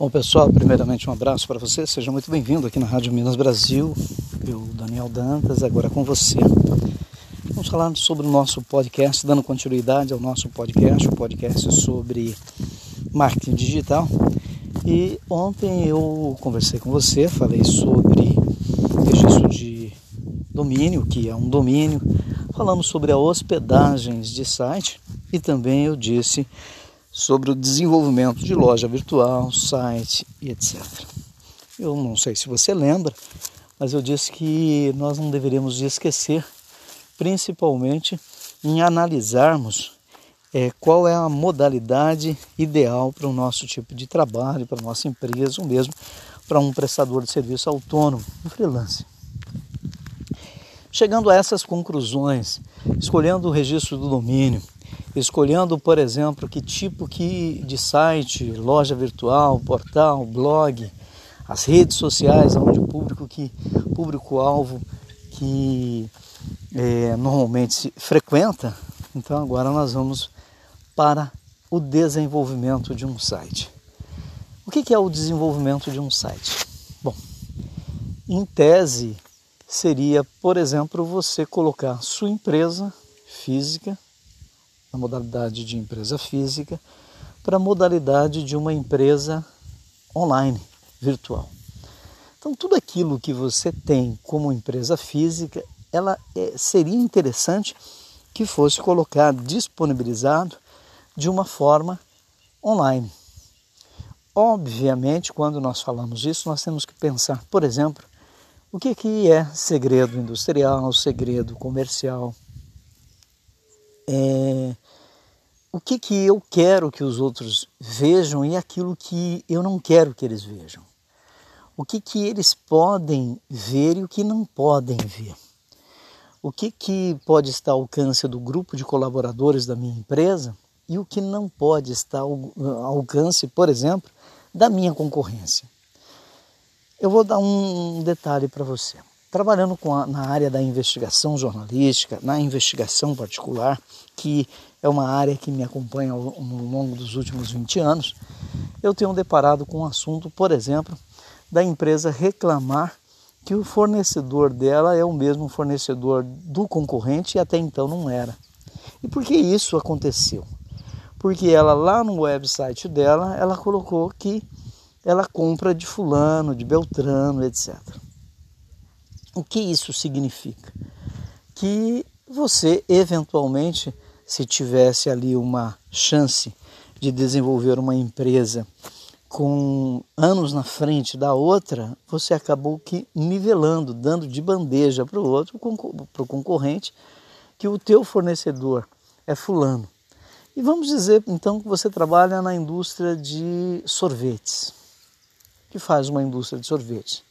Bom, pessoal, primeiramente um abraço para você. Seja muito bem-vindo aqui na Rádio Minas Brasil. Eu, Daniel Dantas, agora com você. Vamos falar sobre o nosso podcast, dando continuidade ao nosso podcast, o podcast sobre marketing digital. E ontem eu conversei com você, falei sobre registro de domínio, que é um domínio. Falamos sobre a hospedagens de site e também eu disse sobre o desenvolvimento de loja virtual, site e etc. Eu não sei se você lembra, mas eu disse que nós não deveríamos esquecer, principalmente em analisarmos é, qual é a modalidade ideal para o nosso tipo de trabalho, para a nossa empresa, ou mesmo para um prestador de serviço autônomo, um freelance. Chegando a essas conclusões, escolhendo o registro do domínio, escolhendo, por exemplo, que tipo que de site, loja virtual, portal, blog, as redes sociais, onde o público que público-alvo que é, normalmente se frequenta. Então agora nós vamos para o desenvolvimento de um site. O que é o desenvolvimento de um site? Bom, em tese seria, por exemplo, você colocar sua empresa física na modalidade de empresa física para a modalidade de uma empresa online, virtual. Então, tudo aquilo que você tem como empresa física, ela é, seria interessante que fosse colocado, disponibilizado de uma forma online. Obviamente, quando nós falamos isso, nós temos que pensar, por exemplo, o que, que é segredo industrial, segredo comercial, é, o que, que eu quero que os outros vejam e aquilo que eu não quero que eles vejam. O que, que eles podem ver e o que não podem ver. O que, que pode estar ao alcance do grupo de colaboradores da minha empresa e o que não pode estar ao alcance, por exemplo, da minha concorrência. Eu vou dar um detalhe para você trabalhando a, na área da investigação jornalística, na investigação particular, que é uma área que me acompanha ao, no longo dos últimos 20 anos, eu tenho deparado com o um assunto, por exemplo, da empresa reclamar que o fornecedor dela é o mesmo fornecedor do concorrente e até então não era. E por que isso aconteceu? Porque ela lá no website dela, ela colocou que ela compra de fulano, de beltrano, etc. O que isso significa? Que você, eventualmente, se tivesse ali uma chance de desenvolver uma empresa com anos na frente da outra, você acabou que nivelando, dando de bandeja para o outro, para o concorrente, que o teu fornecedor é fulano. E vamos dizer então que você trabalha na indústria de sorvetes, que faz uma indústria de sorvetes.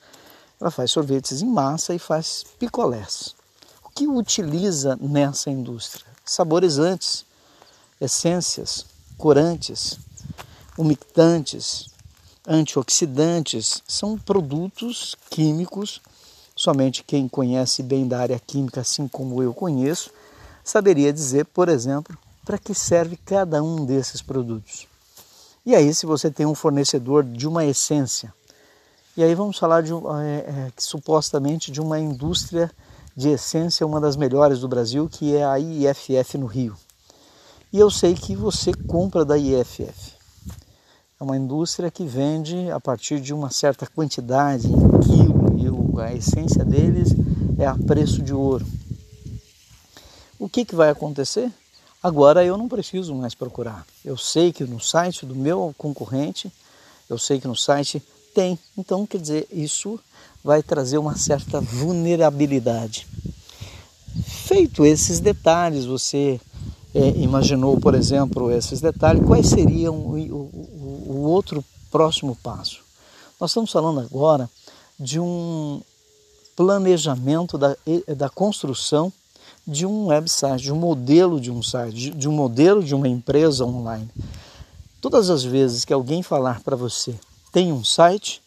Ela faz sorvetes em massa e faz picolés. O que utiliza nessa indústria? Saborizantes, essências, corantes, umectantes, antioxidantes, são produtos químicos. Somente quem conhece bem da área química, assim como eu conheço, saberia dizer, por exemplo, para que serve cada um desses produtos. E aí, se você tem um fornecedor de uma essência, e aí vamos falar de, é, é, supostamente de uma indústria de essência, uma das melhores do Brasil, que é a IFF no Rio. E eu sei que você compra da IFF. É uma indústria que vende a partir de uma certa quantidade em quilo e a essência deles é a preço de ouro. O que, que vai acontecer? Agora eu não preciso mais procurar. Eu sei que no site do meu concorrente, eu sei que no site tem. Então, quer dizer, isso vai trazer uma certa vulnerabilidade. Feito esses detalhes, você é, imaginou, por exemplo, esses detalhes, quais seriam o, o, o outro próximo passo? Nós estamos falando agora de um planejamento da, da construção de um website, de um modelo de um site, de, um modelo de uma empresa online. Todas as vezes que alguém falar para você tem um site,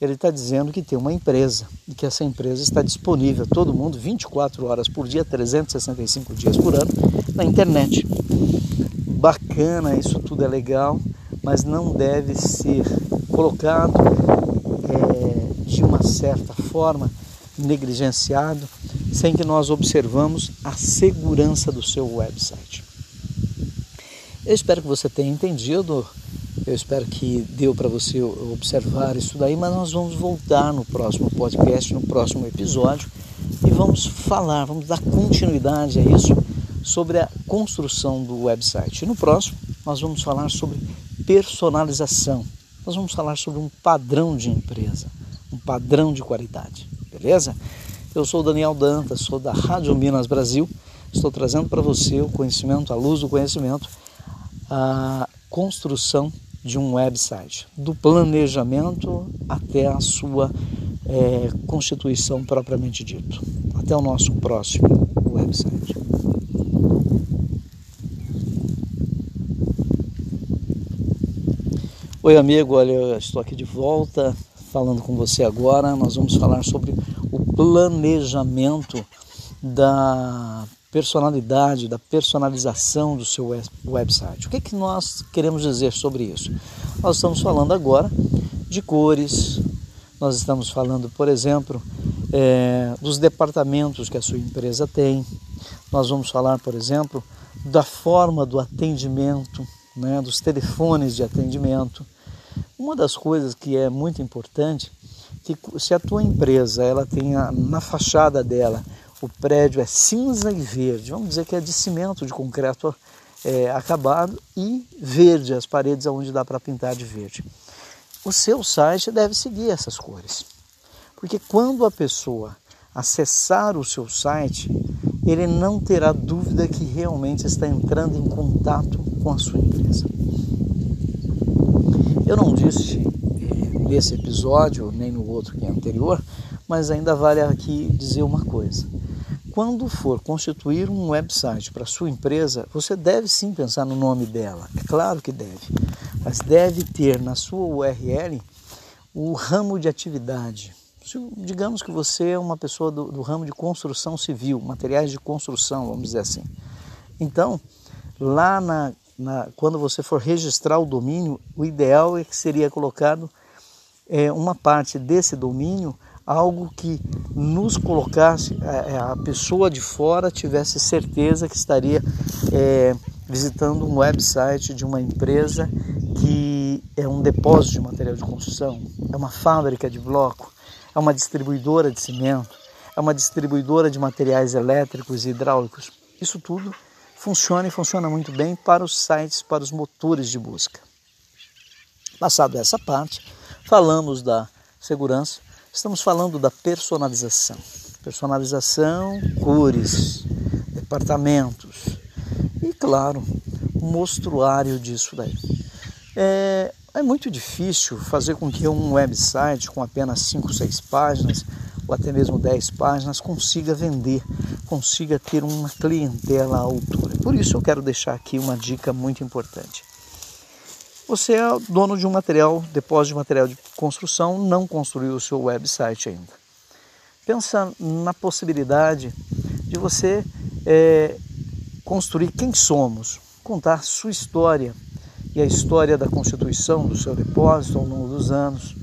ele está dizendo que tem uma empresa e que essa empresa está disponível a todo mundo 24 horas por dia, 365 dias por ano na internet. Bacana, isso tudo é legal, mas não deve ser colocado é, de uma certa forma negligenciado, sem que nós observamos a segurança do seu website. Eu espero que você tenha entendido, eu espero que deu para você observar isso daí, mas nós vamos voltar no próximo podcast, no próximo episódio, e vamos falar, vamos dar continuidade a isso sobre a construção do website. E no próximo, nós vamos falar sobre personalização. Nós vamos falar sobre um padrão de empresa, um padrão de qualidade, beleza? Eu sou Daniel Dantas, sou da Rádio Minas Brasil. Estou trazendo para você o conhecimento, a luz do conhecimento, a construção de um website, do planejamento até a sua é, constituição propriamente dito. Até o nosso próximo website. Oi, amigo, olha, eu estou aqui de volta falando com você agora. Nós vamos falar sobre o planejamento da personalidade, da personalização do seu website. O que, é que nós queremos dizer sobre isso? Nós estamos falando agora de cores, nós estamos falando, por exemplo, é, dos departamentos que a sua empresa tem, nós vamos falar, por exemplo, da forma do atendimento, né, dos telefones de atendimento, uma das coisas que é muito importante que se a tua empresa ela tenha na fachada dela o prédio é cinza e verde, vamos dizer que é de cimento de concreto é, acabado e verde as paredes aonde dá para pintar de verde. O seu site deve seguir essas cores, porque quando a pessoa acessar o seu site, ele não terá dúvida que realmente está entrando em contato com a sua empresa. Eu não disse eh, nesse episódio, nem no outro que é anterior, mas ainda vale aqui dizer uma coisa. Quando for constituir um website para sua empresa, você deve sim pensar no nome dela, é claro que deve, mas deve ter na sua URL o ramo de atividade. Digamos que você é uma pessoa do, do ramo de construção civil, materiais de construção, vamos dizer assim. Então, lá na na, quando você for registrar o domínio, o ideal é que seria colocado é, uma parte desse domínio, algo que nos colocasse, a, é, a pessoa de fora tivesse certeza que estaria é, visitando um website de uma empresa que é um depósito de material de construção, é uma fábrica de bloco, é uma distribuidora de cimento, é uma distribuidora de materiais elétricos e hidráulicos. Isso tudo funciona e funciona muito bem para os sites, para os motores de busca. Passado essa parte, falamos da segurança, estamos falando da personalização. Personalização, cores, departamentos e, claro, mostruário disso daí. É, é muito difícil fazer com que um website com apenas 5, 6 páginas ou até mesmo 10 páginas consiga vender, consiga ter uma clientela à altura. Por isso eu quero deixar aqui uma dica muito importante. Você é dono de um material, depósito de material de construção, não construiu o seu website ainda. Pensa na possibilidade de você é, construir quem somos, contar sua história e a história da constituição do seu depósito ao longo dos anos,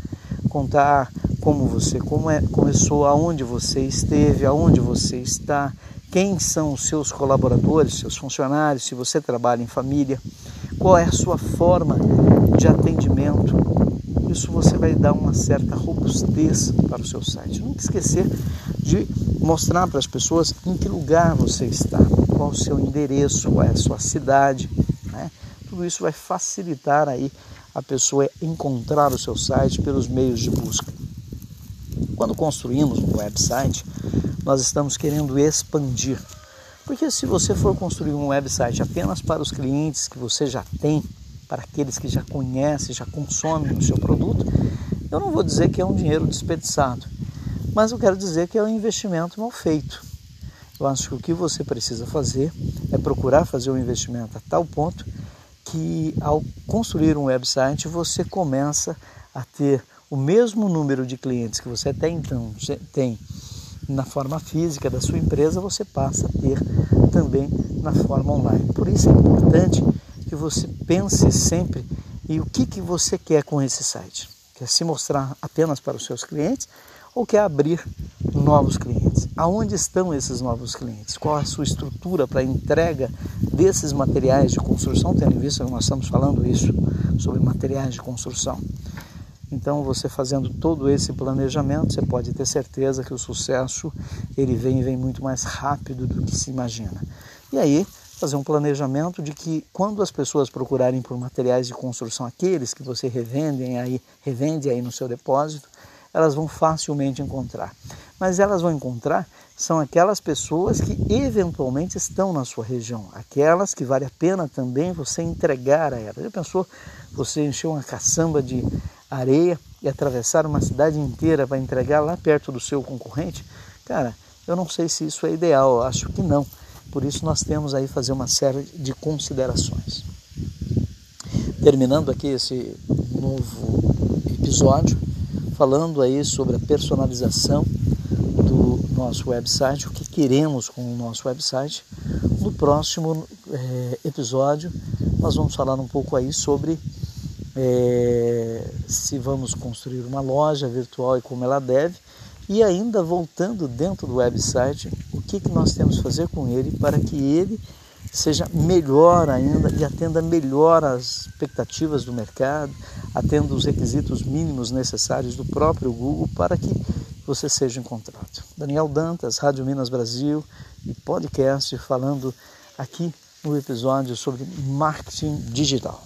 contar como você como é, começou, aonde você esteve, aonde você está, quem são os seus colaboradores, seus funcionários, se você trabalha em família, qual é a sua forma de atendimento. Isso você vai dar uma certa robustez para o seu site. Nunca esquecer de mostrar para as pessoas em que lugar você está, qual o seu endereço, qual é a sua cidade. Né? Tudo isso vai facilitar aí a pessoa encontrar o seu site pelos meios de busca. Quando construímos um website, nós estamos querendo expandir. Porque se você for construir um website apenas para os clientes que você já tem, para aqueles que já conhecem, já consomem o seu produto, eu não vou dizer que é um dinheiro desperdiçado, mas eu quero dizer que é um investimento mal feito. Eu acho que o que você precisa fazer é procurar fazer um investimento a tal ponto que ao construir um website você começa a ter o mesmo número de clientes que você até então tem na forma física da sua empresa, você passa a ter também na forma online. Por isso é importante que você pense sempre em o que, que você quer com esse site. Quer se mostrar apenas para os seus clientes ou quer abrir novos clientes? Aonde estão esses novos clientes? Qual a sua estrutura para entrega desses materiais de construção? Tendo em vista que nós estamos falando isso sobre materiais de construção. Então, você fazendo todo esse planejamento, você pode ter certeza que o sucesso ele vem e vem muito mais rápido do que se imagina. E aí, fazer um planejamento de que quando as pessoas procurarem por materiais de construção, aqueles que você revendem aí, revende aí no seu depósito, elas vão facilmente encontrar. Mas elas vão encontrar são aquelas pessoas que eventualmente estão na sua região, aquelas que vale a pena também você entregar a elas. Já pensou você encher uma caçamba de areia e atravessar uma cidade inteira para entregar lá perto do seu concorrente? Cara, eu não sei se isso é ideal, eu acho que não. Por isso nós temos aí fazer uma série de considerações. Terminando aqui esse novo episódio, falando aí sobre a personalização do nosso website, o que queremos com o nosso website. No próximo é, episódio, nós vamos falar um pouco aí sobre é, se vamos construir uma loja virtual e como ela deve, e ainda voltando dentro do website, o que, que nós temos que fazer com ele para que ele seja melhor ainda e atenda melhor às expectativas do mercado, atenda os requisitos mínimos necessários do próprio Google para que você seja encontrado. Daniel Dantas, Rádio Minas Brasil e podcast falando aqui no episódio sobre marketing digital.